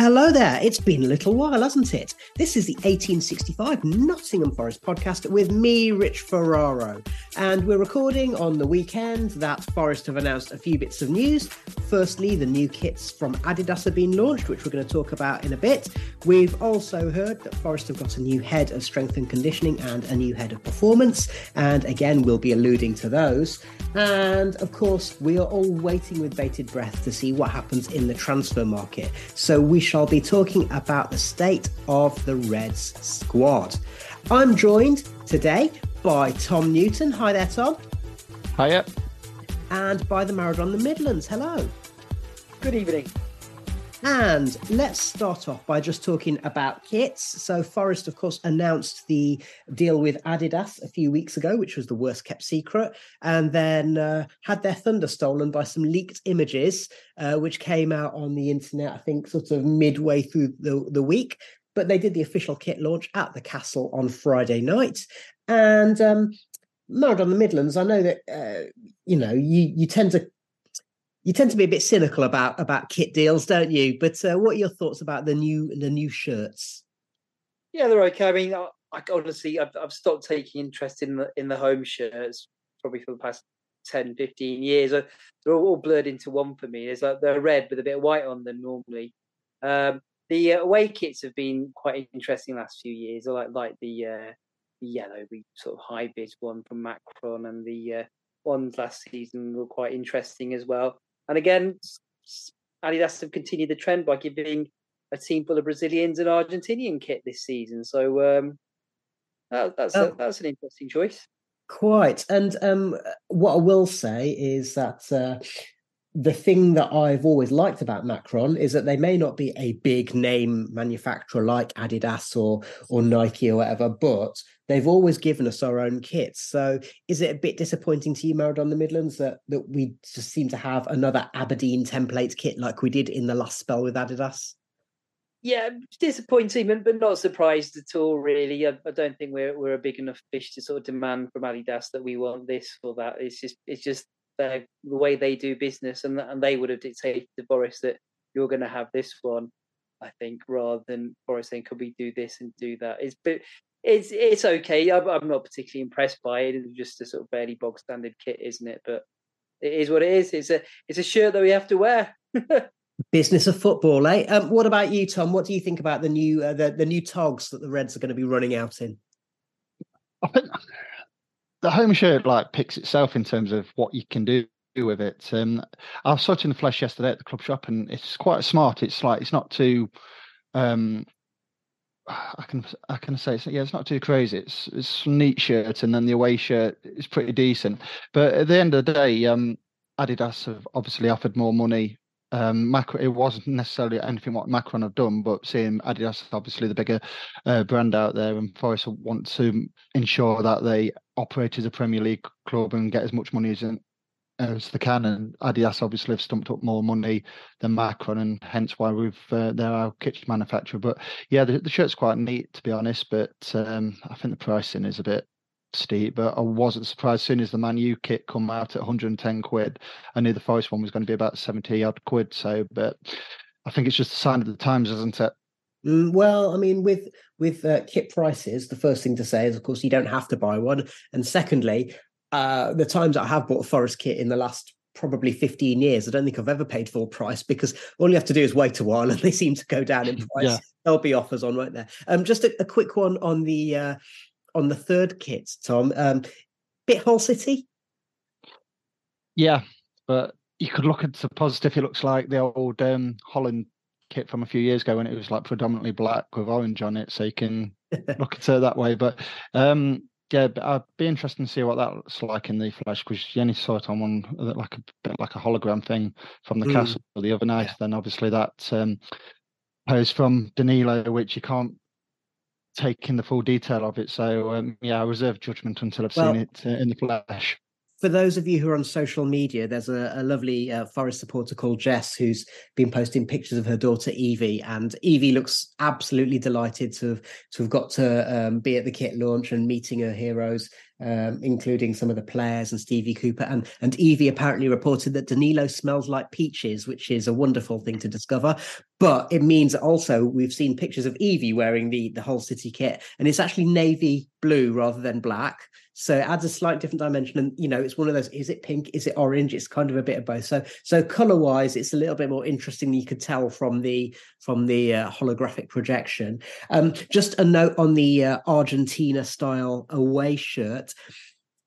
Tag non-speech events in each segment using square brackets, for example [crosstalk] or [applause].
Hello there. It's been a little while, hasn't it? This is the 1865 Nottingham Forest podcast with me, Rich Ferraro. And we're recording on the weekend that Forest have announced a few bits of news. Firstly, the new kits from Adidas have been launched, which we're going to talk about in a bit. We've also heard that Forest have got a new head of strength and conditioning and a new head of performance. And again, we'll be alluding to those. And of course, we are all waiting with bated breath to see what happens in the transfer market. So we shall be talking about the state of the Reds squad. I'm joined today by Tom Newton. Hi there, Tom. Hiya. And by the Maradona the Midlands. Hello. Good evening. And let's start off by just talking about kits. So, Forest, of course, announced the deal with Adidas a few weeks ago, which was the worst kept secret, and then uh, had their thunder stolen by some leaked images, uh, which came out on the internet, I think, sort of midway through the, the week. But they did the official kit launch at the castle on Friday night. And um, Maradona the Midlands, I know that, uh, you know, you, you tend to you tend to be a bit cynical about about kit deals, don't you? But uh, what are your thoughts about the new the new shirts? Yeah, they're okay. I mean, I, I honestly, I've, I've stopped taking interest in the in the home shirts probably for the past 10, 15 years. Uh, they're all blurred into one for me. It's like they're red with a bit of white on them normally. Um, the uh, away kits have been quite interesting last few years. I like like the uh, yellow, the sort of high bid one from Macron, and the uh, ones last season were quite interesting as well. And again, Adidas have continued the trend by giving a team full of Brazilians and Argentinian kit this season. So um, that, that's oh. a, that's an interesting choice. Quite. And um, what I will say is that uh, the thing that I've always liked about Macron is that they may not be a big name manufacturer like Adidas or or Nike or whatever, but they've always given us our own kits. So is it a bit disappointing to you, Maradona the Midlands, that that we just seem to have another Aberdeen template kit like we did in the last spell with Adidas? Yeah, disappointing, but not surprised at all. Really, I, I don't think we're we're a big enough fish to sort of demand from Adidas that we want this or that. It's just it's just the way they do business, and and they would have dictated to Boris that you're going to have this one. I think rather than Boris saying, "Could we do this and do that?" It's but it's it's okay. I'm, I'm not particularly impressed by it. It's just a sort of fairly bog standard kit, isn't it? But it is what it is. It's a it's a shirt that we have to wear. [laughs] Business of football, eh? Um, what about you, Tom? What do you think about the new uh, the the new togs that the Reds are going to be running out in? I think the home shirt like picks itself in terms of what you can do with it. Um, I saw it in the flesh yesterday at the club shop, and it's quite smart. It's like it's not too. Um, I can I can say yeah, it's not too crazy. It's it's neat shirt, and then the away shirt is pretty decent. But at the end of the day, um, Adidas have obviously offered more money Um, Macron, it wasn't necessarily anything what Macron have done, but seeing Adidas, obviously the bigger uh, brand out there, and Forest want to ensure that they operate as a Premier League club and get as much money as as they can. And Adidas obviously have stumped up more money than Macron, and hence why we've uh, they're our kit manufacturer. But yeah, the, the shirt's quite neat to be honest, but um, I think the pricing is a bit steep, but I wasn't surprised as soon as the Man U kit come out at 110 quid. I knew the Forest one was going to be about 70 odd quid. So, but I think it's just a sign of the times, isn't it? Mm, well, I mean, with with uh, kit prices, the first thing to say is, of course, you don't have to buy one, and secondly, uh, the times I have bought a Forest kit in the last probably 15 years, I don't think I've ever paid full price because all you have to do is wait a while, [laughs] and they seem to go down in [laughs] price. Yeah. There'll be offers on right there. Um, just a, a quick one on the uh, on the third kit, Tom. Um, bit Hull City. Yeah, but you could look at the positive. It looks like the old um, Holland kit from a few years ago when it was like predominantly black with orange on it. So you can [laughs] look at it that way. But um, yeah, but I'd be interested to see what that's like in the flesh because you only saw it on one like a bit like a hologram thing from the mm. castle the other night. Yeah. Then obviously that um, pose from Danilo, which you can't take in the full detail of it. So um, yeah, I reserve judgment until I've well, seen it uh, in the flesh. For those of you who are on social media, there's a, a lovely uh, Forest supporter called Jess who's been posting pictures of her daughter Evie, and Evie looks absolutely delighted to have to have got to um, be at the kit launch and meeting her heroes um, including some of the players and Stevie Cooper. And, and Evie apparently reported that Danilo smells like peaches, which is a wonderful thing to discover. But it means also we've seen pictures of Evie wearing the, the Hull City kit, and it's actually navy blue rather than black. So it adds a slight different dimension. And you know, it's one of those, is it pink? Is it orange? It's kind of a bit of both. So so color-wise, it's a little bit more interesting you could tell from the from the uh, holographic projection. Um, just a note on the uh, Argentina style away shirt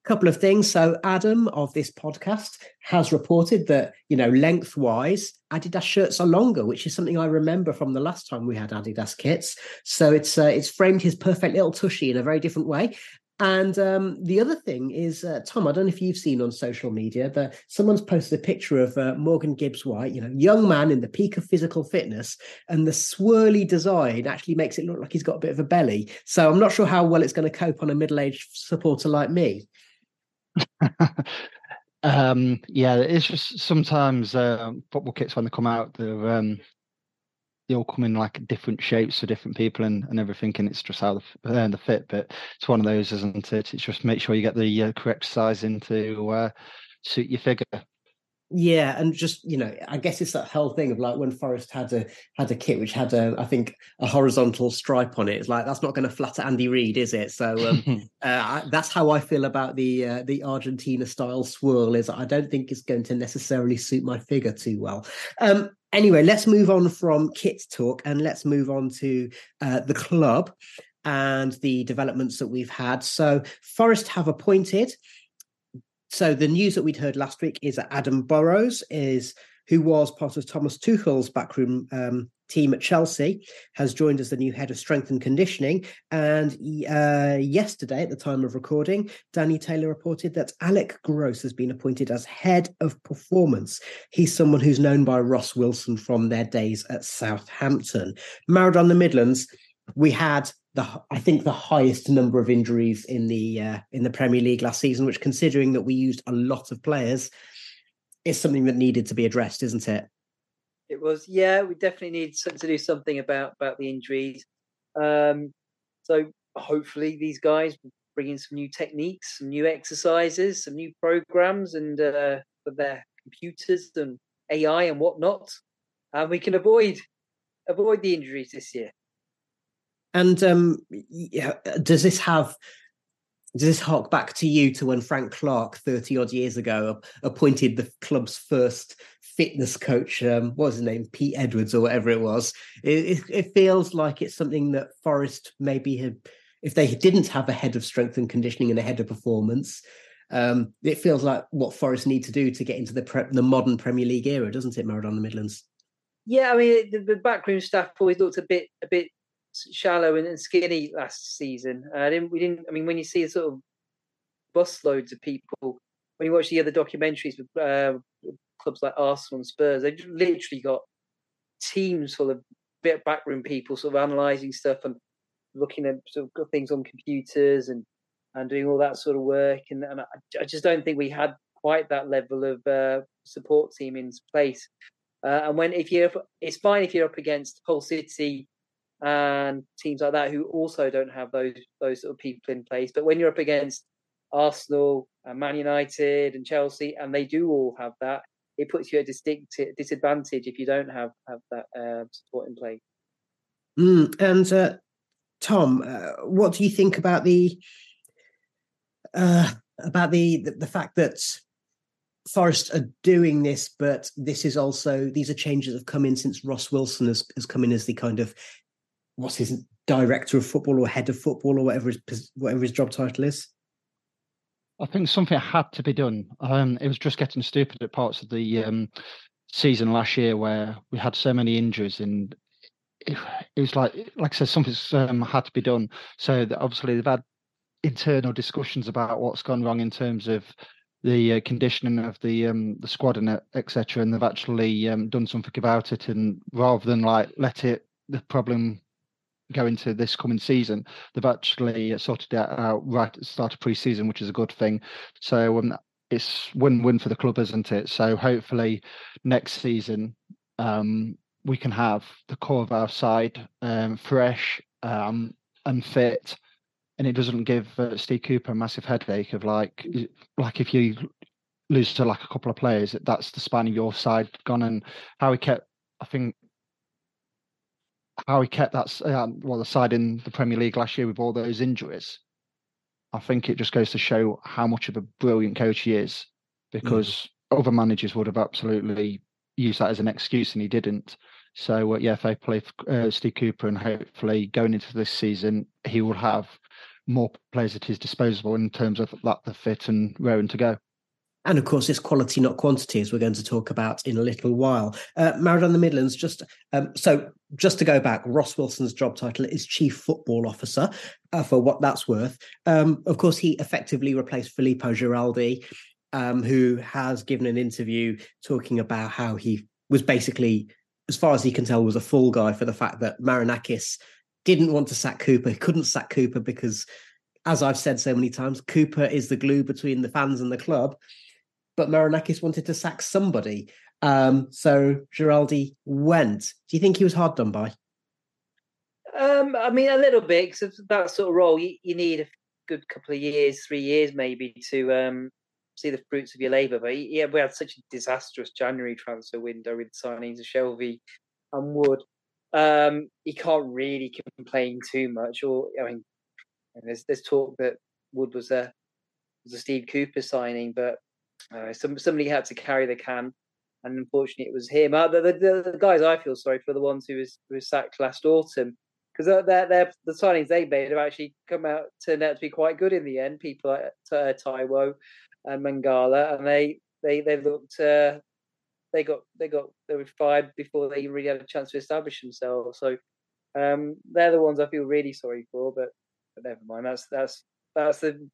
couple of things. So Adam of this podcast has reported that you know lengthwise Adidas shirts are longer, which is something I remember from the last time we had Adidas kits. So it's uh, it's framed his perfect little tushy in a very different way. And um, the other thing is, uh, Tom, I don't know if you've seen on social media that someone's posted a picture of uh, Morgan Gibbs White, you know, young man in the peak of physical fitness, and the swirly design actually makes it look like he's got a bit of a belly. So I'm not sure how well it's going to cope on a middle aged supporter like me. [laughs] um, yeah, it's just sometimes uh, football kits when they come out, they're um, they all come in like different shapes for different people and, and everything, and it's just how the, uh, the fit. But it's one of those, isn't it? It's just make sure you get the uh, correct size into uh, suit your figure. Yeah, and just you know, I guess it's that whole thing of like when Forest had a had a kit which had a, I think, a horizontal stripe on it. It's like that's not going to flatter Andy Reid, is it? So um, [laughs] uh, that's how I feel about the uh, the Argentina style swirl. Is I don't think it's going to necessarily suit my figure too well. Um, anyway, let's move on from kit talk and let's move on to uh, the club and the developments that we've had. So, Forest have appointed. So, the news that we'd heard last week is that Adam Burrows is who was part of Thomas Tuchel's backroom um, team at Chelsea, has joined as the new head of strength and conditioning. And uh, yesterday, at the time of recording, Danny Taylor reported that Alec Gross has been appointed as head of performance. He's someone who's known by Ross Wilson from their days at Southampton. Maradona the Midlands, we had the I think the highest number of injuries in the uh, in the Premier League last season, which considering that we used a lot of players, is something that needed to be addressed, isn't it? It was, yeah. We definitely need to do something about about the injuries. Um, so hopefully these guys bring in some new techniques, some new exercises, some new programs, and uh, for their computers and AI and whatnot, and we can avoid avoid the injuries this year. And um, does this have does this hark back to you to when Frank Clark, 30 odd years ago, appointed the club's first fitness coach? Um, what was his name? Pete Edwards or whatever it was. It, it, it, feels like it's something that Forest maybe had, if they didn't have a head of strength and conditioning and a head of performance, um, it feels like what Forest need to do to get into the pre- the modern Premier League era, doesn't it, Maradona Midlands? Yeah, I mean the, the backroom staff always looked a bit a bit shallow and, skinny last season. Uh, didn't, we didn't. I mean, when you see sort of bus loads of people, when you watch the other documentaries with uh, clubs like Arsenal and Spurs, they've literally got teams full of bit backroom people sort of analysing stuff and looking at sort of things on computers and and doing all that sort of work. And, and I, I just don't think we had quite that level of uh, support team in place. Uh, and when if you're, it's fine if you're up against Hull City and teams like that who also don't have those those sort of people in place. But when you're up against Arsenal, and Man United, and Chelsea, and they do all have that, it puts you at a distinct disadvantage if you don't have have that uh, support in place. Mm, and uh, Tom, uh, what do you think about the uh, about the, the the fact that Forest are doing this, but this is also these are changes that have come in since Ross Wilson has, has come in as the kind of what's his director of football or head of football or whatever his whatever his job title is. I think something had to be done. Um, it was just getting stupid at parts of the um, season last year where we had so many injuries and it, it was like, like I said, something um, had to be done. So obviously they've had internal discussions about what's gone wrong in terms of the uh, conditioning of the um, the squad and etc. And they've actually um, done something about it. And rather than like let it the problem go into this coming season, they've actually sorted it out right at the start of pre-season, which is a good thing. So um, it's win-win for the club, isn't it? So hopefully next season um, we can have the core of our side um, fresh um, and fit, and it doesn't give uh, Steve Cooper a massive headache of like, like if you lose to like a couple of players, that's the span of your side gone. And how he kept, I think how he kept that um, well the side in the Premier League last year with all those injuries. I think it just goes to show how much of a brilliant coach he is, because mm. other managers would have absolutely used that as an excuse, and he didn't. So uh, yeah, if they play for, uh, Steve Cooper, and hopefully going into this season, he will have more players at his disposal in terms of that the fit and raring to go. And of course, it's quality, not quantity, as we're going to talk about in a little while. Uh, Maradona the Midlands, just um, so just to go back, Ross Wilson's job title is Chief Football Officer, uh, for what that's worth. Um, of course, he effectively replaced Filippo Giraldi, um, who has given an interview talking about how he was basically, as far as he can tell, was a fool guy for the fact that Marinakis didn't want to sack Cooper, couldn't sack Cooper because, as I've said so many times, Cooper is the glue between the fans and the club but Marinakis wanted to sack somebody. Um, so Giraldi went. Do you think he was hard done by? Um, I mean, a little bit because that sort of role, you, you, need a good couple of years, three years maybe, to um, see the fruits of your labour. But yeah, we had such a disastrous January transfer window with signings of Shelvey and Wood. Um, can't really complain too much. Or I mean, there's there's talk that Wood was a was a Steve Cooper signing, but uh, some, somebody had to carry the can, and unfortunately, it was him. Uh, the, the, the, guys I feel sorry for the ones who was who was sacked last autumn because they're, they're, the signings they made have actually come out turned out to be quite good in the end. People like uh, Taiwo and Mangala, and they they they looked uh, they got they got they were fired before they really had a chance to establish themselves. So um, they're the ones I feel really sorry for. But but never mind. That's that's that's the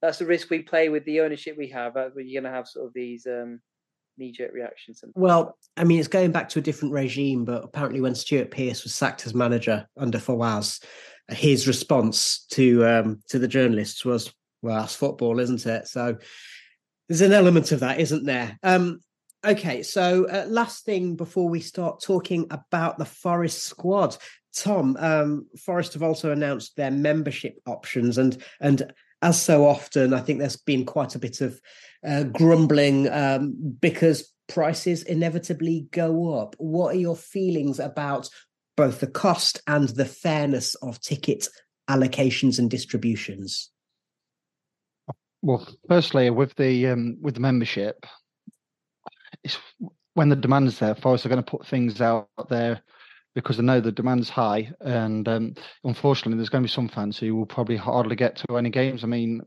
that's the risk we play with the ownership we have. Uh, you're going to have sort of these um, knee-jerk reactions. Sometimes. Well, I mean, it's going back to a different regime, but apparently, when Stuart Pearce was sacked as manager under Fawaz, his response to um, to the journalists was, "Well, that's football, isn't it?" So there's an element of that, isn't there? Um, okay, so uh, last thing before we start talking about the Forest squad. Tom, um, Forest have also announced their membership options, and and as so often, I think there's been quite a bit of uh, grumbling um, because prices inevitably go up. What are your feelings about both the cost and the fairness of ticket allocations and distributions? Well, firstly, with the um, with the membership, it's when the demand is there. Forest are going to put things out there because I know the demand's high, and um, unfortunately, there's going to be some fans who will probably hardly get to any games. I mean,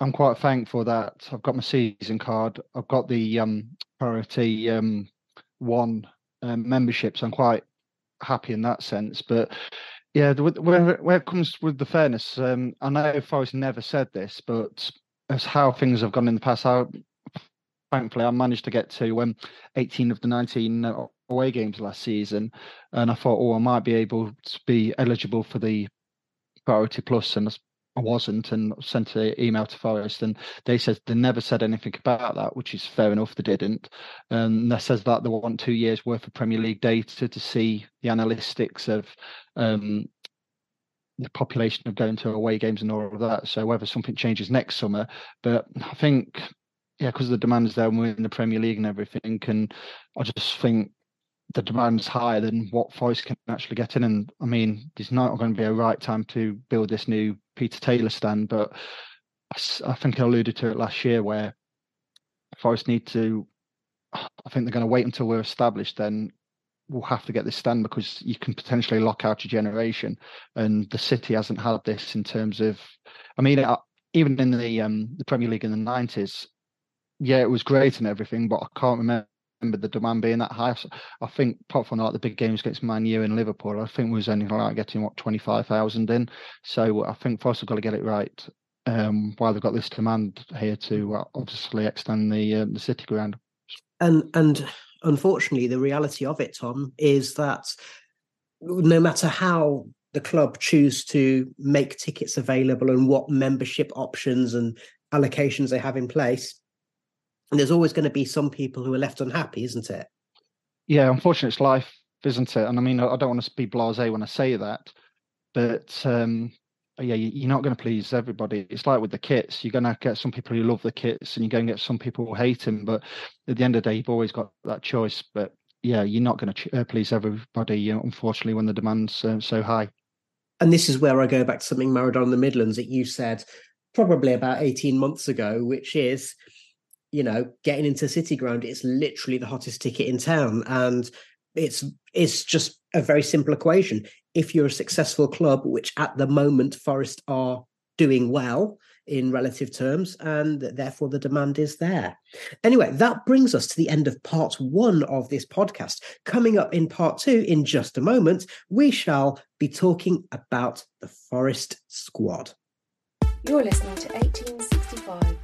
I'm quite thankful that I've got my season card, I've got the um, priority um, one um, membership, so I'm quite happy in that sense. But yeah, where where it comes with the fairness, um, I know Forest never said this, but as how things have gone in the past, I thankfully, I managed to get to um, 18 of the 19 uh, away games last season, and I thought, oh, I might be able to be eligible for the Priority Plus, and I wasn't, and sent an email to Forest, and they said they never said anything about that, which is fair enough. They didn't, and that says that they want two years worth of Premier League data to see the analytics of um, the population of going to away games and all of that. So whether something changes next summer, but I think yeah, because the demands there, we're in the Premier League and everything, and I just think the demand's higher than what Forest can actually get in. And I mean, there's not going to be a right time to build this new Peter Taylor stand, but I think I alluded to it last year where Forest need to. I think they're going to wait until we're established. Then we'll have to get this stand because you can potentially lock out a generation, and the city hasn't had this in terms of. I mean, even in the um, the Premier League in the nineties, yeah, it was great and everything, but I can't remember the demand being that high. I think apart from like the big games against Man U and Liverpool, I think we was only like getting what twenty five thousand in. So I think Forest have got to get it right um, while they've got this demand here to uh, obviously extend the uh, the city ground. And and unfortunately, the reality of it, Tom, is that no matter how the club choose to make tickets available and what membership options and allocations they have in place, and there's always going to be some people who are left unhappy, isn't it? Yeah, unfortunately, it's life, isn't it? And I mean, I don't want to be blasé when I say that, but um, yeah, you're not going to please everybody. It's like with the kits. You're going to get some people who love the kits, and you're going to get some people who hate them. But at the end of the day, you've always got that choice. But yeah, you're not going to uh, please everybody, unfortunately, when the demand's uh, so high. And this is where I go back to something Maradona in the Midlands that you said probably about 18 months ago, which is you know, getting into City Ground, it's literally the hottest ticket in town. And it's it's just a very simple equation. If you're a successful club, which at the moment Forest are doing well in relative terms, and therefore the demand is there. Anyway, that brings us to the end of part one of this podcast. Coming up in part two, in just a moment, we shall be talking about the Forest squad. You're listening to 1865,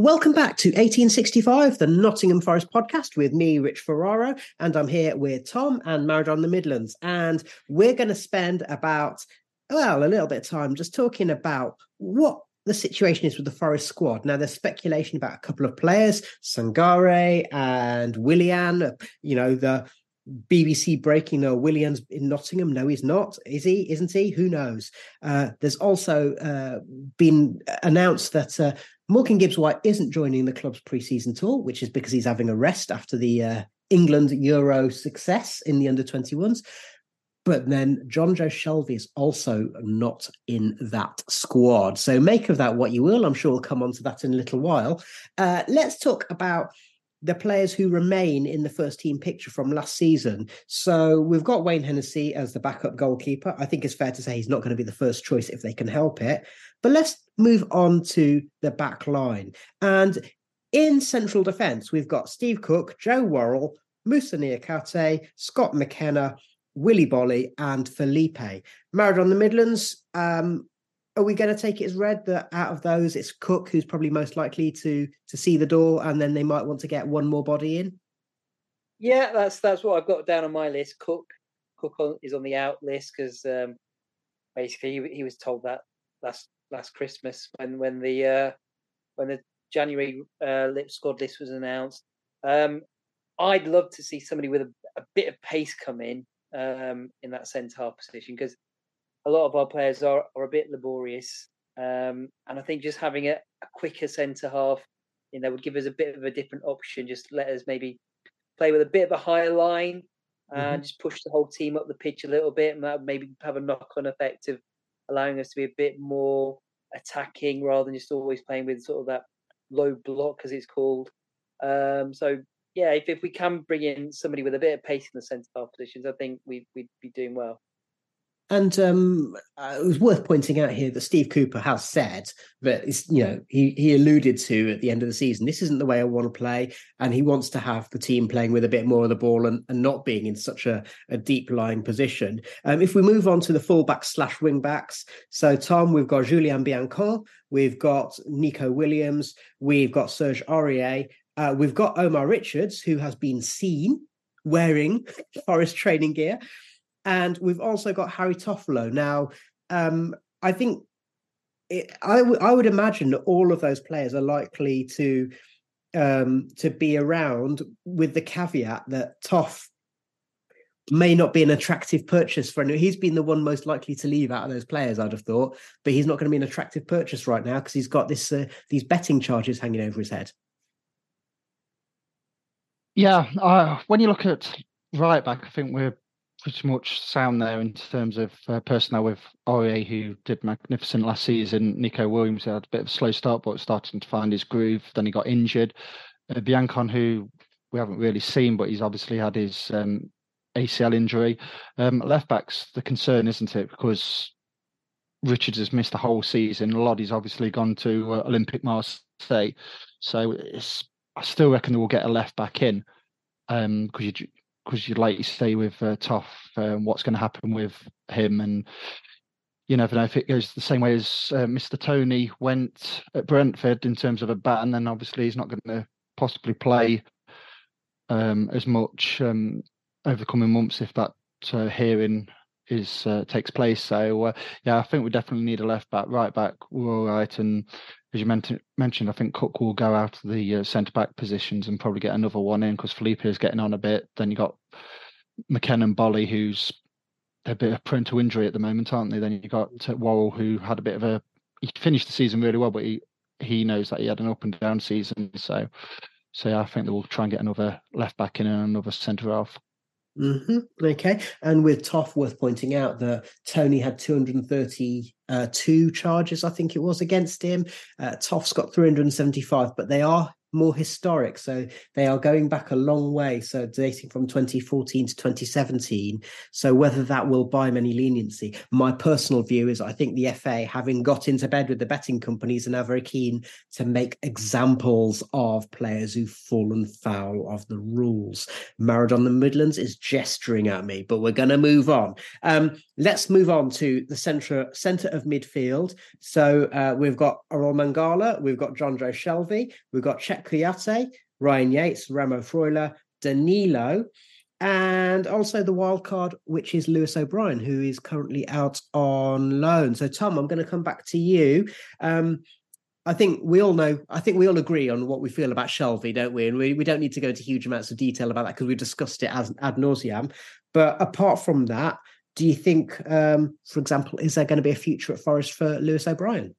Welcome back to 1865, the Nottingham Forest podcast with me, Rich Ferraro, and I'm here with Tom and Maradona the Midlands. And we're going to spend about, well, a little bit of time just talking about what the situation is with the Forest squad. Now, there's speculation about a couple of players, Sangare and Willian, you know, the BBC breaking no Williams in Nottingham. No, he's not. Is he? Isn't he? Who knows? Uh, there's also uh, been announced that uh, Morgan Gibbs White isn't joining the club's preseason tour, which is because he's having a rest after the uh, England Euro success in the under 21s. But then Jonjo Shelvey is also not in that squad. So make of that what you will. I'm sure we'll come on to that in a little while. Uh, let's talk about the players who remain in the first team picture from last season. So we've got Wayne Hennessy as the backup goalkeeper. I think it's fair to say he's not going to be the first choice if they can help it. But let's move on to the back line. And in central defence, we've got Steve Cook, Joe Worrall, Moussa Niakhaté, Scott McKenna, Willy Boly, and Felipe. Maradona the Midlands, um, are we going to take it as read that out of those, it's Cook who's probably most likely to to see the door, and then they might want to get one more body in? Yeah, that's that's what I've got down on my list. Cook, Cook on, is on the out list because um, basically he, he was told that last last Christmas when when the uh, when the January uh, lip squad list was announced. Um, I'd love to see somebody with a, a bit of pace come in um, in that centre half position because a lot of our players are, are a bit laborious, um, and I think just having a, a quicker centre half, you know, would give us a bit of a different option. Just let us maybe play with a bit of a higher line and just push the whole team up the pitch a little bit, and that maybe have a knock-on effect of allowing us to be a bit more attacking rather than just always playing with sort of that low block, as it's called. Um, so yeah, if, if we can bring in somebody with a bit of pace in the centre half positions, I think we, we'd be doing well. And um, uh, it was worth pointing out here that Steve Cooper has said that you know he he alluded to at the end of the season this isn't the way I want to play, and he wants to have the team playing with a bit more of the ball and, and not being in such a, a deep lying position. Um, if we move on to the fullbacks slash wing backs, so Tom, we've got Giulian Biancone, we've got Nico Williams, we've got Serge Aurier, uh, we've got Omar Richards who has been seen wearing [laughs] Forest training gear. And we've also got Harry Toffolo. Now, um, I think it, I, w- I would imagine that all of those players are likely to um, to be around with the caveat that Toff may not be an attractive purchase for anyone. He's been the one most likely to leave out of those players, I'd have thought, but he's not going to be an attractive purchase right now because he's got this uh, these betting charges hanging over his head. Yeah, uh, when you look at right back, I think we're pretty much sound there in terms of uh, personnel with Aurier, who did magnificent last season. Nico Williams had a bit of a slow start, but starting to find his groove. Then he got injured. Uh, Biancone, who we haven't really seen, but he's obviously had his um, ACL injury. Um, left back's the concern, isn't it? Because Richards has missed the whole season. Lodi's obviously gone to uh, Olympic Marseille, so I still reckon we'll get a left back in because um, you because you'd like to stay with uh, Toff, um, what's going to happen with him, and you never know if it goes the same way as uh, Mr. Toney went at Brentford in terms of a ban. Then obviously he's not going to possibly play um, as much um, over the coming months if that uh, hearing is uh, takes place. So uh, yeah, I think we definitely need a left back, right back. We're all right, and as you mentioned, I think Cook will go out of the uh, centre back positions and probably get another one in because Felipe is getting on a bit. Then you got McKenna and Boly, who's a bit prone to injury at the moment, aren't they? Then you got Worrall, who had a bit of a he finished the season really well, but he he knows that he had an up and down season. So so yeah, I think they will try and get another left back in and another centre half. Mm-hmm. Okay. And with Toff, worth pointing out that Toney had 232 uh, charges, I think it was, against him. Uh, Toff's got 375, but they are more historic. So they are going back a long way. So dating from 2014 to 2017. So whether that will buy many leniency, my personal view is I think the FA, having got into bed with the betting companies, are now very keen to make examples of players who've fallen foul of the rules. Maradona the Midlands is gesturing at me, but we're going to move on. Um, let's move on to the centre centre of midfield. So uh, we've got Orel Mangala, we've got Jonjo Shelvey, we've got Cheikhou Kouyaté, Ryan Yates, Remo Freuler, Danilo, and also the wild card, which is Lewis O'Brien, who is currently out on loan. So, Tom, I'm going to come back to you. Um, I think we all know, I think we all agree on what we feel about Shelvey, don't we? And we, we don't need to go into huge amounts of detail about that because we've discussed it as ad nauseam. But apart from that, do you think, um, for example, is there going to be a future at Forest for Lewis O'Brien?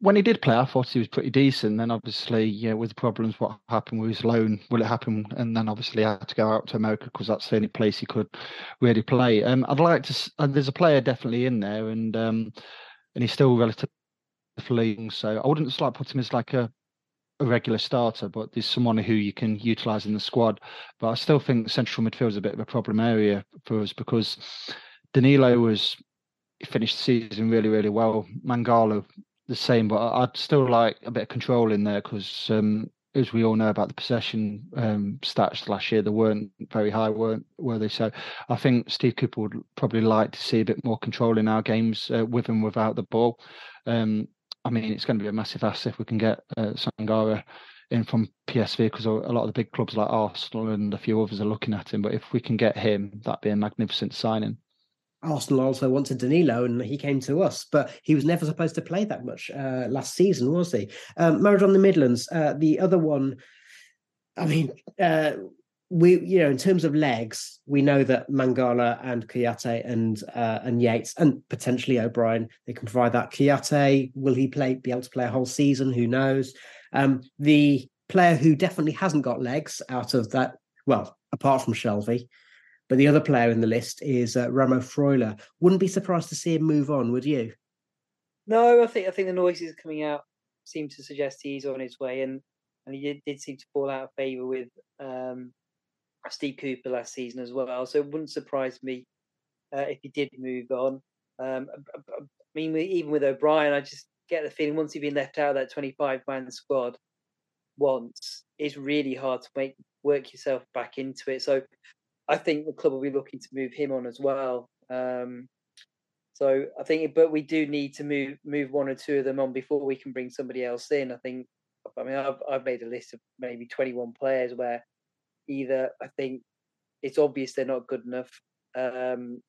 When he did play, I thought he was pretty decent. Then obviously, yeah, with the problems, what happened with his loan? Will it happen? And then obviously, I had to go out to America because that's the only place he could really play. Um, I'd like to. And there's a player definitely in there, and um, and he's still relatively young. So I wouldn't like put him as like a a regular starter, but there's someone who you can utilise in the squad. But I still think central midfield is a bit of a problem area for us because Danilo was finished the season really, really well. Mangala the same, but I'd still like a bit of control in there because, um, as we all know about the possession um, stats last year, they weren't very high, weren't were they? So I think Steve Cooper would probably like to see a bit more control in our games uh, with and without the ball. Um, I mean, it's going to be a massive asset if we can get uh, Sangare in from PSV because a lot of the big clubs like Arsenal and a few others are looking at him. But if we can get him, that'd be a magnificent signing. Arsenal also wanted Danilo, and he came to us, but he was never supposed to play that much uh, last season, was he? Um, on the Midlands, uh, the other one. I mean, uh, we you know in terms of legs, we know that Mangala and Kouyaté and uh, and Yates and potentially O'Brien they can provide that. Kouyaté will he play be able to play a whole season? Who knows? Um, the player who definitely hasn't got legs out of that well apart from Shelvey. But the other player in the list is uh, Remo Freuler. Wouldn't be surprised to see him move on, would you? No, I think I think the noises coming out seem to suggest he's on his way, and and he did, did seem to fall out of favour with um, Steve Cooper last season as well. So it wouldn't surprise me uh, if he did move on. Um, I mean, even with O'Brien, I just get the feeling once you've been left out of that 25 man squad once, it's really hard to make work yourself back into it. So I think the club will be looking to move him on as well. Um, so I think, but we do need to move move one or two of them on before we can bring somebody else in. I think. I mean, I've I've made a list of maybe 21 players where either I think it's obvious they're not good enough, um,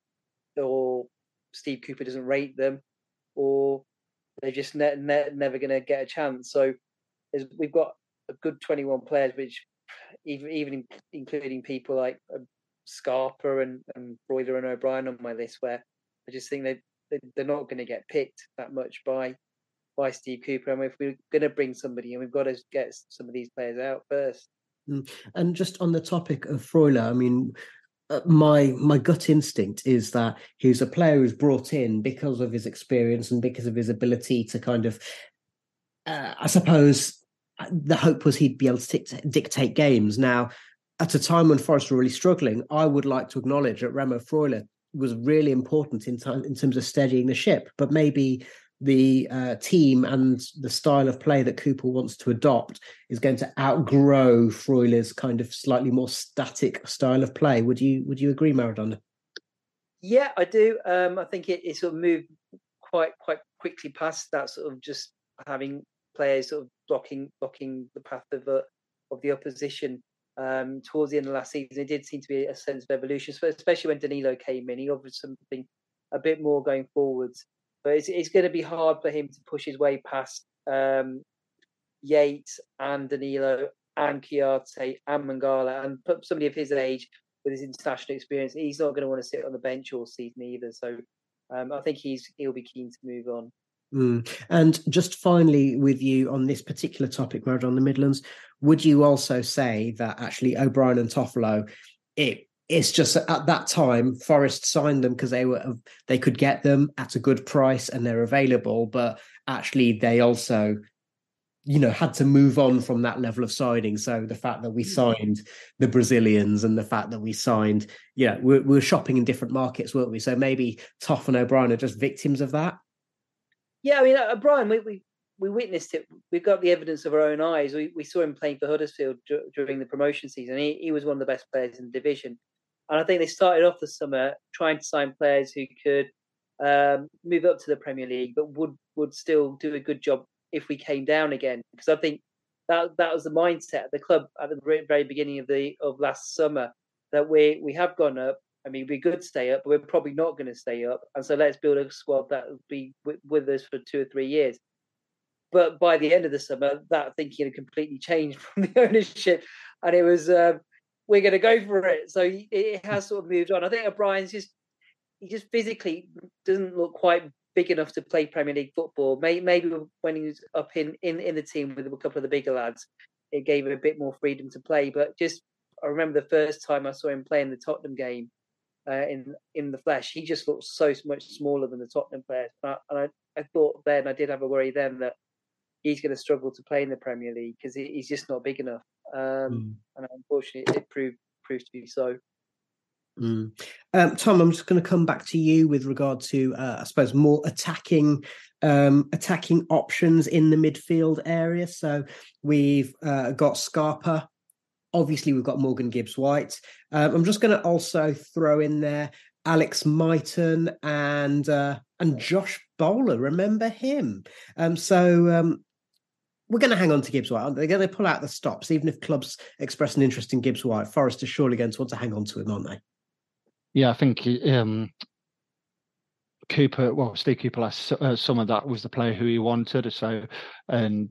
or Steve Cooper doesn't rate them, or they're just ne- ne- never going to get a chance. So we've got a good 21 players, which even even including people like um, Scarpa and and Freuler and O'Brien on my list, where I just think they, they they're not going to get picked that much by by Steve Cooper. I mean, if we're going to bring somebody, and we've got to get some of these players out first. Mm. And just on the topic of Freuler, I mean, uh, my my gut instinct is that he's a player who's brought in because of his experience and because of his ability to kind of, uh, I suppose, uh, the hope was he'd be able to dictate games. Now, at a time when Forest were really struggling, I would like to acknowledge that Remo Freuler was really important in, time, in terms of steadying the ship, but maybe the uh, team and the style of play that Cooper wants to adopt is going to outgrow Freuler's kind of slightly more static style of play. Would you would you agree, Maradona? Yeah, I do. Um, I think it, it sort of moved quite quite quickly past that sort of just having players sort of blocking blocking the path of the of the opposition. Um, towards the end of last season, it did seem to be a sense of evolution, especially when Danilo came in. He offered something a bit more going forwards but it's, it's going to be hard for him to push his way past um, Yates and Danilo and Kouyaté and Mangala and put somebody of his age with his international experience. He's not going to want to sit on the bench all season either. So um, I think he's he'll be keen to move on. Mm. And just finally, with you on this particular topic, Maradona the Midlands, would you also say that actually O'Brien and Toffolo, it it's just at that time Forest signed them because they were they could get them at a good price and they're available, but actually they also you know had to move on from that level of signing. So the fact that we hmm. signed the brazilians and the fact that we signed yeah we we're, shopping in different markets weren't we? So maybe toff and o'brien are just victims of that? Yeah i mean uh, brian we, we we witnessed it we've got the evidence of our own eyes we, we saw him playing for huddersfield d- during the promotion season he, he was one of the best players in the division and I think they started off the summer trying to sign players who could um, move up to the Premier League, but would would still do a good job if we came down again. Because I think that that was the mindset of the club at the very beginning of the of last summer that we we have gone up. I mean, we could stay up, but we're probably not going to stay up. And so let's build a squad that will be with, with us for two or three years. But by the end of the summer, that thinking had completely changed [laughs] from the ownership, and it was um, we're going to go for it. So it has sort of moved on. I think O'Brien's just he just physically doesn't look quite big enough to play Premier League football. Maybe when he was up in, in, in the team with a couple of the bigger lads, it gave him a bit more freedom to play. But just I remember the first time I saw him playing the Tottenham game uh, in in the flesh, he just looked so much smaller than the Tottenham players. And I, and I, I thought then I did have a worry then that he's going to struggle to play in the Premier League because he's just not big enough. Um, mm. And unfortunately, it proved proved to be so. Mm. Um, Tom, I'm just going to come back to you with regard to, uh, I suppose, more attacking um, attacking options in the midfield area. So we've uh, got Scarpa. Obviously, we've got Morgan Gibbs White. Um, I'm just going to also throw in there Alex Mighten and uh, and Josh Bowler. Remember him? Um, so um, we're going to hang on to Gibbs White. They're going to pull out the stops, even if clubs express an interest in Gibbs White. Forest are surely going to want to hang on to him, aren't they? Yeah, I think um, Cooper, well, Steve Cooper last uh, summer, that was the player who he wanted. So, and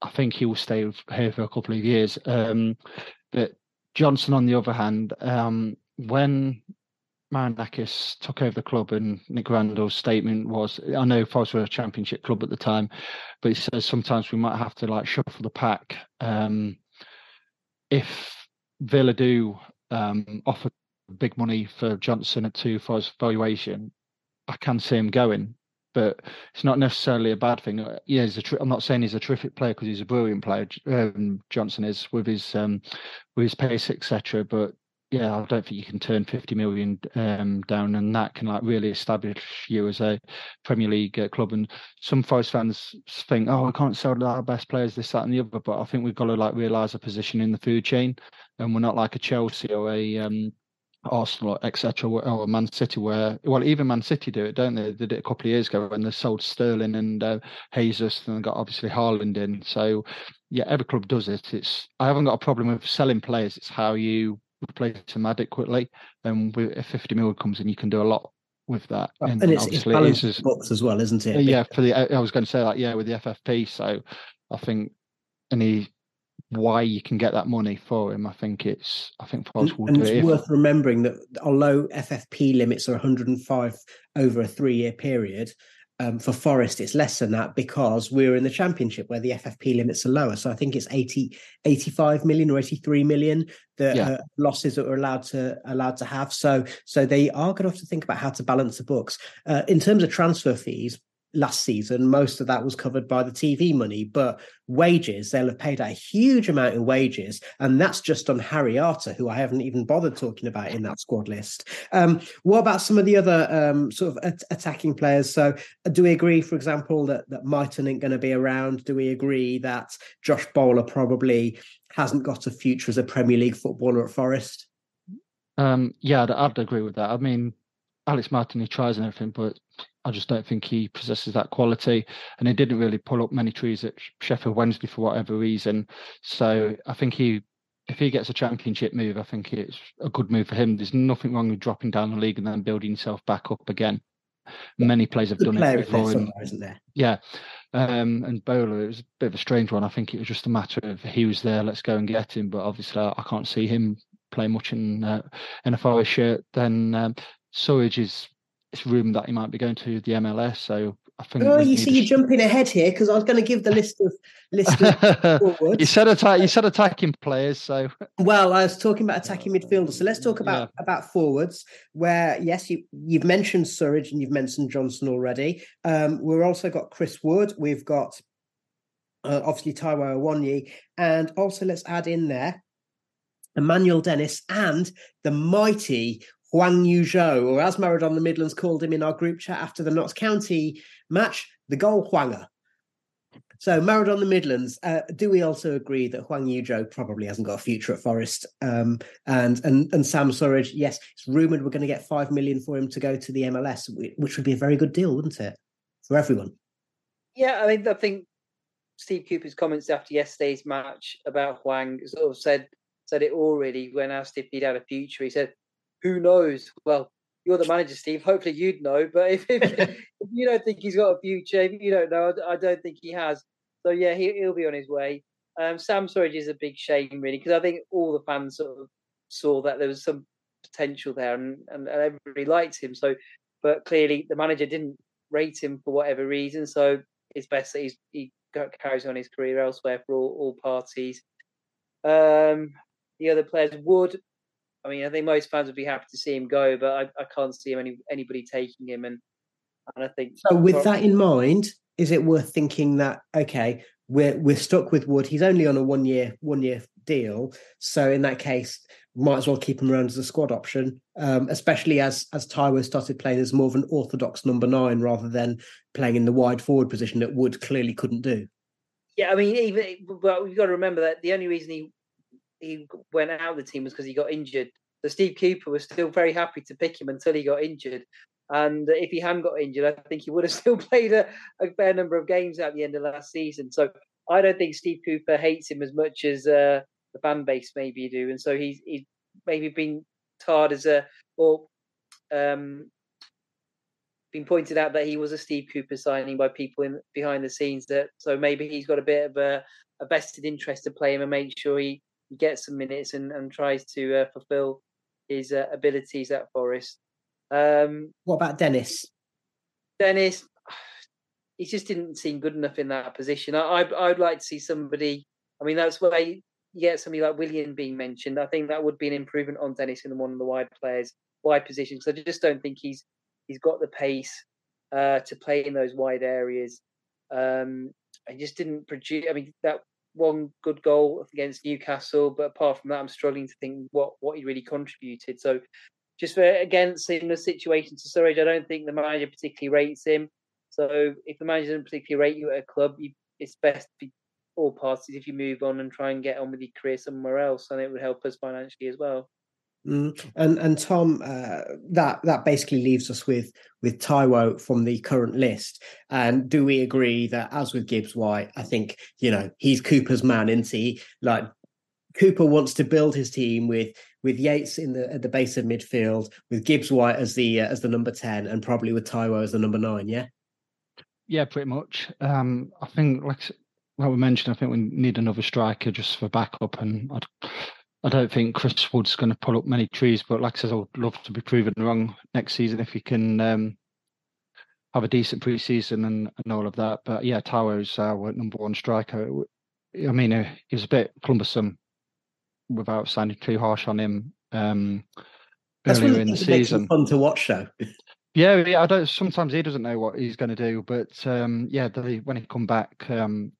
I think he will stay here for a couple of years. Um, but Johnson, on the other hand, um, when Marinakis took over the club, and Nick Randall's statement was, "I know Forest were a championship club at the time, but he says sometimes we might have to like shuffle the pack. Um, if Villa do um, offer big money for Johnson at two for valuation, I can see him going. But it's not necessarily a bad thing. Uh, Yeah, he's a tri- I'm not saying he's a terrific player because he's a brilliant player. Um, Johnson is with his um, with his pace, etc. But yeah, I don't think you can turn 50 million um, down, and that can like really establish you as a Premier League uh, club. And some Forest fans think, oh, we can't sell our best players, this, that, and the other. But I think we've got to like realise a position in the food chain, and we're not like a Chelsea or a um, Arsenal, etc., or Man City, where well, even Man City do it, don't they? They did it a couple of years ago when they sold Sterling and uh, Jesus, and got obviously Haaland in. So yeah, every club does it. It's I haven't got a problem with selling players. It's how you replace them adequately. And with, if 50 million comes in, you can do a lot with that. Uh, and, it's, it's obviously it balanced is- books as well, isn't it? Uh, yeah, for the I I was going to say that yeah with the FFP. So I think any why you can get that money for him, I think it's I think Forest will and do it's it. if- worth remembering that although FFP limits are 105 over a three-year period, um, for Forest it's less than that because we're in the Championship where the FFP limits are lower. So I think it's 80, 85 million or 83 million the Yeah. uh, losses that we're allowed to allowed to have. So so they are going to have to think about how to balance the books uh, in terms of transfer fees. Last season, most of that was covered by the TV money, but wages, they'll have paid a huge amount in wages. And that's just on Harry Arter, who I haven't even bothered talking about in that squad list. Um, what about some of the other um, sort of at- attacking players? So, uh, do we agree, for example, that, that Mighten ain't going to be around? Do we agree that Josh Bowler probably hasn't got a future as a Premier League footballer at Forest? Um, yeah, I'd, I'd agree with that. I mean, Alex Mighten, he tries and everything, but I just don't think he possesses that quality. And he didn't really pull up many trees at Sheffield Wednesday for whatever reason. So I think he, if he gets a championship move, I think it's a good move for him. There's nothing wrong with dropping down the league and then building yourself back up again. Many players have Good done player it before. and- isn't there? yeah. Um, and Bowler, it was a bit of a strange one. I think it was just a matter of he was there, let's go and get him. But obviously, I, I can't see him play much in uh, in a Forest shirt. Then um, Surridge is it's rumored that he might be going to the MLS. So I think. Oh, you see, you're sh- jumping ahead here because I was going to give the [laughs] list of list of [laughs] forwards. you said attack. You said attacking players. So [laughs] Well, I was talking about attacking midfielders. So let's talk about about forwards. Where yes, you you've mentioned Surridge and you've mentioned Johnson already. Um, we've also got Chris Wood. We've got uh, obviously Taiwo Awoniyi, and also let's add in there Emmanuel Dennis and the mighty Hwang Ui-jo, or as Maradona the Midlands called him in our group chat after the Notts County match, the goal Huanger. So Maradona the Midlands, uh, do we also agree that Hwang Ui-jo probably hasn't got a future at Forest? Um, and and and Sam Surridge, yes, it's rumoured we're going to get five million for him to go to the MLS, which would be a very good deal, wouldn't it, for everyone? Yeah, I mean, I think Steve Cooper's comments after yesterday's match about Hwang sort of said said it already when asked if he'd had a future. He said, "Who knows?" Well, you're the manager, Steve. Hopefully, you'd know. But if, if, [laughs] if you don't think he's got a future, if you don't know, I, I don't think he has. So yeah, he, he'll be on his way. Um, Sam Surridge is a big shame, really, because I think all the fans sort of saw that there was some potential there, and, and, and everybody liked him. So, but clearly the manager didn't rate him for whatever reason. So it's best that he's, he carries on his career elsewhere for all, all parties. Um, the other players would, I mean, I think most fans would be happy to see him go, but I, I can't see him any anybody taking him. And and I think So with that in mind, is it worth thinking that okay, we're we're stuck with Wood. He's only on a one year one year deal, so in that case, might as well keep him around as a squad option. Um, especially as as Taiwo started playing as more of an orthodox number nine rather than playing in the wide forward position that Wood clearly couldn't do. Yeah, I mean, even but we've got to remember that the only reason he he went out of the team was because he got injured. So Steve Cooper was still very happy to pick him until he got injured. And if he hadn't got injured, I think he would have [laughs] still played a, a fair number of games at the end of last season. So I don't think Steve Cooper hates him as much as uh, the fan base maybe do. And so he's maybe been tarred as a or um, been pointed out that he was a Steve Cooper signing by people in behind the scenes. That so maybe he's got a bit of a, a vested interest to play him and make sure he, he gets some minutes and, and tries to uh, fulfil his uh, abilities at Forest. Um, What about Dennis? Dennis, [sighs] he just didn't seem good enough in that position. I, I'd, I'd like to see somebody. I mean, that's why you get somebody like Willian being mentioned, I think that would be an improvement on Dennis in one of the wide players, wide positions. I just don't think he's he's got the pace uh, to play in those wide areas. Um, he just didn't produce. I mean, that one good goal against Newcastle, but apart from that, I'm struggling to think what what he really contributed. So, just for again similar situation to Surridge, I don't think the manager particularly rates him. So, if the manager doesn't particularly rate you at a club, you, it's best for all parties if you move on and try and get on with your career somewhere else, and it would help us financially as well. Mm. And and Tom, uh, that that basically leaves us with with Taiwo from the current list. And do we agree that, as with Gibbs White, I think you know he's Cooper's man, isn't he? Like Cooper wants to build his team with with Yates in the at the base of midfield, with Gibbs White as the uh, as the number ten, and probably with Taiwo as the number nine. Yeah. Yeah, pretty much. Um, I think, like like we mentioned, I think we need another striker just for backup, and I'd I don't think Chris Wood's going to pull up many trees, but like I said, I would love to be proven wrong next season if he can um, have a decent preseason and, and all of that. But yeah, Taiwo's our number one striker. I mean, uh, he was a bit cumbersome without sounding too harsh on him um, earlier in the season. Fun to watch, though. yeah, yeah, I don't. Sometimes he doesn't know what he's going to do, but um, yeah, the, when he come back, um,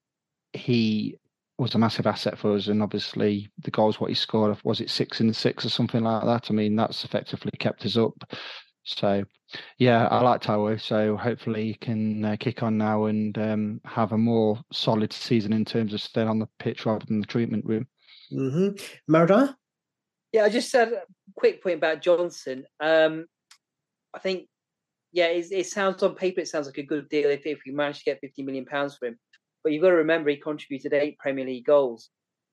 he was a massive asset for us. And obviously, the goals what he scored was it six in six or something like that. I mean, that's effectively kept us up. So, yeah, I like Taiwo. So hopefully he can uh, kick on now and um, have a more solid season in terms of staying on the pitch rather than the treatment room. Mm-hmm. Maradona? Yeah, I just said a quick point about Johnson. Um, I think, yeah, it, it, sounds on paper, it sounds like a good deal if, if we manage to get 50 million pounds for him. But you've got to remember he contributed eight Premier League goals.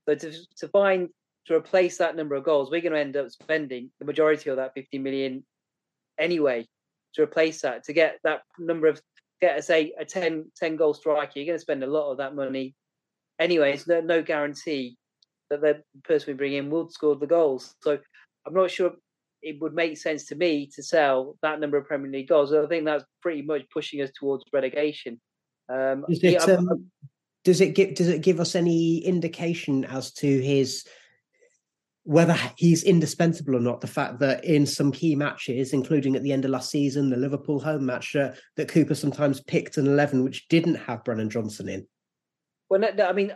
So to, to find to replace that number of goals, we're going to end up spending the majority of that 50 million anyway to replace that. To get that number of get us a, a 10, 10 goal striker, you're going to spend a lot of that money anyway. It's no, no guarantee that the person we bring in will score the goals. So I'm not sure it would make sense to me to sell that number of Premier League goals. I think that's pretty much pushing us towards relegation. Um, does, it, yeah, um, does it give does it give us any indication as to his whether he's indispensable or not? The fact that in some key matches, including at the end of last season, the Liverpool home match, uh, that Cooper sometimes picked an eleven which didn't have Brennan Johnson in. Well, no, no, I mean,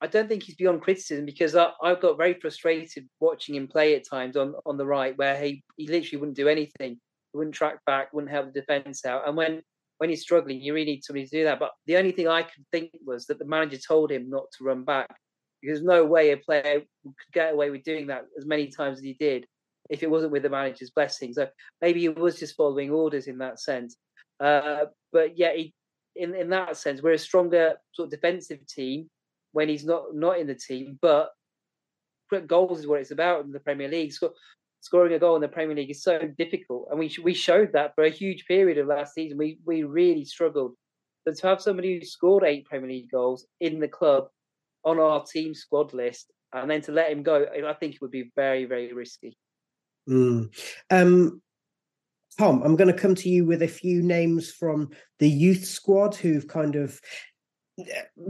I don't think he's beyond criticism because I, I got very frustrated watching him play at times on, on the right, where he, he literally wouldn't do anything. He wouldn't track back, wouldn't help the defence out. And when when he's struggling, you really need somebody to do that. But the only thing I could think was that the manager told him not to run back because no way a player could get away with doing that as many times as he did if it wasn't with the manager's blessing. So maybe he was just following orders in that sense. Uh, but yeah, he, in in that sense, we're a stronger sort of defensive team when he's not not in the team. But goals is what it's about in the Premier League. So scoring a goal in the Premier League is so difficult, and we we showed that for a huge period of last season. We we really struggled. But to have somebody who scored eight Premier League goals in the club on our team squad list, and then to let him go, I think it would be very very risky. Mm. Um, Tom, I'm going to come to you with a few names from the youth squad who've kind of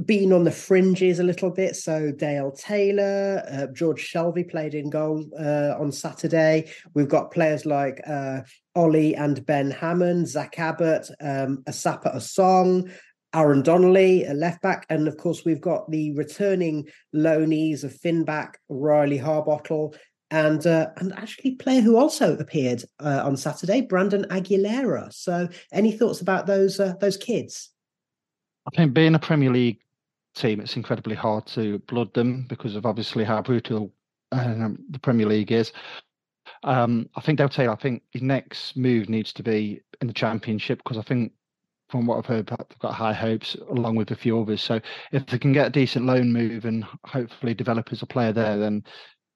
been on the fringes a little bit. So Dale Taylor, uh, George Shelvey played in goal uh, on Saturday. We've got players like uh, Ollie and Ben Hammond, Zach Abbott, um, Esapa Osong, Aaron Donnelly, a left back, and of course we've got the returning loanees of Fin Back, Riley Harbottle, and uh, and actually player who also appeared uh, on Saturday, Brandon Aguilera. So, any thoughts about those uh, those kids? I think being a Premier League team, it's incredibly hard to blood them because of obviously how brutal um, the Premier League is. Um, I think Dale Taylor, I think his next move needs to be in the Championship because I think from what I've heard, they've got high hopes along with a few others. So if they can get a decent loan move and hopefully develop as a player there, then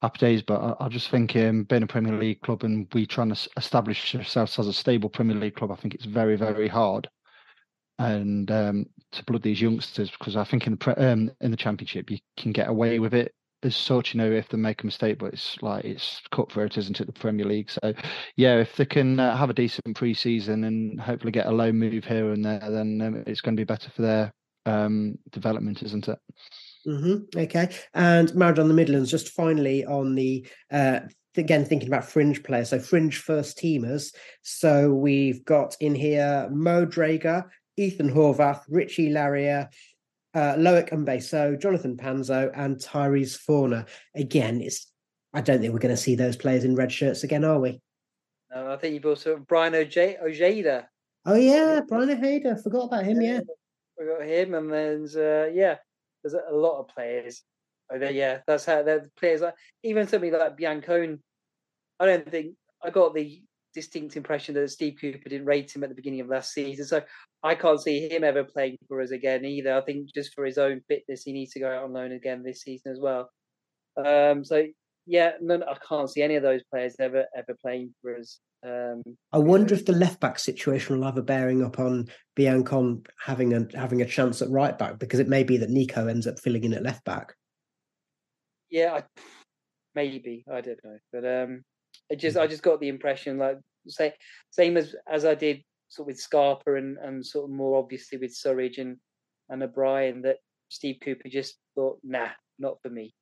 happy days. But I, I just think um, being a Premier League club and we trying to establish ourselves as a stable Premier League club, I think it's very, very hard and um, to blood these youngsters because I think in the pre- um, in the championship you can get away with it as such, you know, if they make a mistake, but it's like it's cutthroat, isn't it? The Premier League. So, yeah, if they can uh, have a decent pre-season and hopefully get a low move here and there, then um, it's going to be better for their um, development, isn't it? Mm-hmm. Okay. And Maradona the Midlands, just finally on the uh, again thinking about fringe players, so fringe first teamers. So we've got in here Mo Drager, Ethan Horvath, Richie Laryea, uh, Loic Mbe Soh, Jonathan Panzo, and Tyrese Fornah. Again, it's I don't think we're going to see those players in red shirts again, are we? No, I think you've also Brian Oje- Ojeda. Oh yeah, Braian Ojeda. Forgot about him. Yeah, we got him, and then uh, yeah, there's a lot of players. Oh, yeah, that's how the players like even something like Biancone. I don't think I got the distinct impression that Steve Cooper didn't rate him at the beginning of last season. So I can't see him ever playing for us again either. I think just for his own fitness, he needs to go out on loan again this season as well. Um, so yeah, none, I can't see any of those players ever ever playing for us. Um, I wonder if the left back situation will have a bearing upon Biancone having a having a chance at right back because it may be that Nico ends up filling in at left back. Yeah, I, maybe I don't know, but um, it just I just got the impression like say same as as I did sort of with Scarpa and and sort of more obviously with Surridge and and O'Brien that Steve Cooper just thought nah not for me.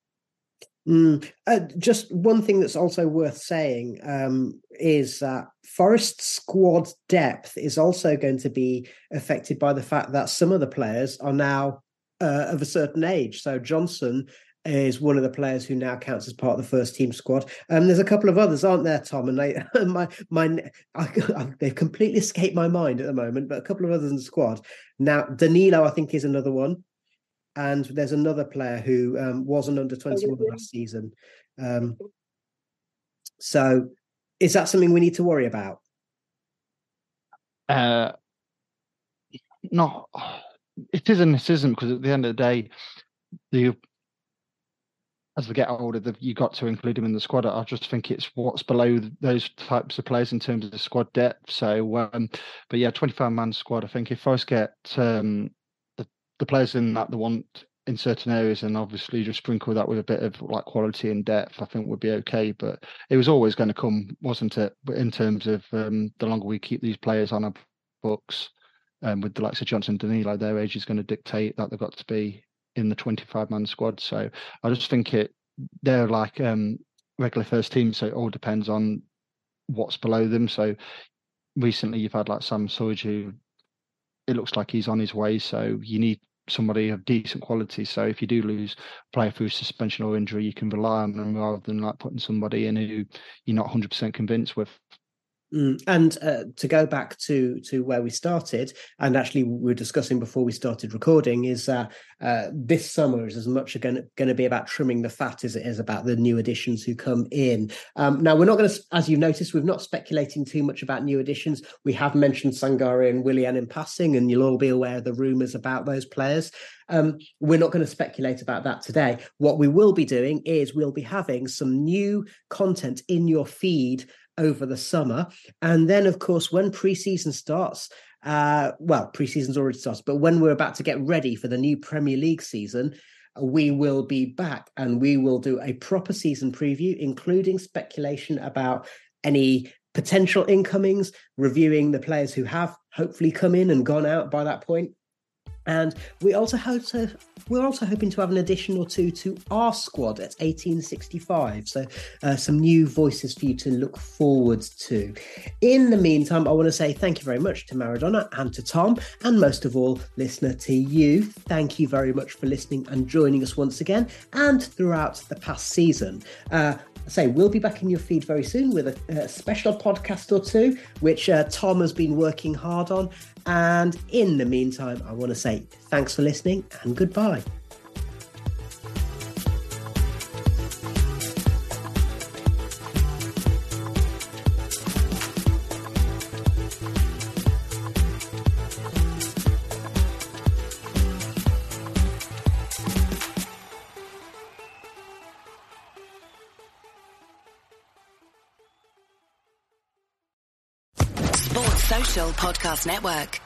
Mm. Uh, just one thing that's also worth saying um, is that Forest squad depth is also going to be affected by the fact that some of the players are now uh, of a certain age. So Johnson is one of the players who now counts as part of the first team squad. Um, there's a couple of others, aren't there, Tom? And they, [laughs] my my, I, [laughs] I, they've completely escaped my mind at the moment. But a couple of others in the squad now. Danilo, I think, is another one, and there's another player who um, wasn't under 21 last season. Um, so, is that something we need to worry about? Uh, no, it isn't. It isn't because at the end of the day, the as they get older, you got to include them in the squad. I just think it's what's below those types of players in terms of squad depth. So, um, but yeah, 25 man squad. I think if Forest get um, the, the players in that they want in certain areas, and obviously just sprinkle that with a bit of like quality and depth, I think would be okay. But it was always going to come, wasn't it? In terms of um, the longer we keep these players on our books, um, with the likes of Johnson Danilo, their age is going to dictate that they've got to be in the 25 man squad. So I just think it they're like um, regular first team, so it all depends on what's below them. So recently you've had like Sam Surridge who it looks like he's on his way. So you need somebody of decent quality. So if you do lose player through suspension or injury, you can rely on them rather than like putting somebody in who you're not 100% convinced with. Mm. And uh, to go back to to where we started, and actually we were discussing before we started recording, is that uh, this summer is as much going to be about trimming the fat as it is about the new additions who come in. Um, now we're not going to, as you've noticed, we've not speculating too much about new additions. We have mentioned Sangare and Willian in passing, and you'll all be aware of the rumours about those players. Um, we're not going to speculate about that today. What we will be doing is we'll be having some new content in your feed over the summer. And then, of course, when preseason starts, uh, well, preseason's already started, but when we're about to get ready for the new Premier League season, we will be back and we will do a proper season preview, including speculation about any potential incomings, reviewing the players who have hopefully come in and gone out by that point, and we also hope to, we're also hoping to have an addition or two to our squad at 1865. So uh, some new voices for you to look forward to. In the meantime, I want to say thank you very much to Maradona and to Tom, and most of all, listener to you. Thank you very much for listening and joining us once again and throughout the past season. Uh, say we'll be back in your feed very soon with a, a special podcast or two, which uh, Tom has been working hard on. And in the meantime, I want to say thanks for listening and goodbye. Podcast Network.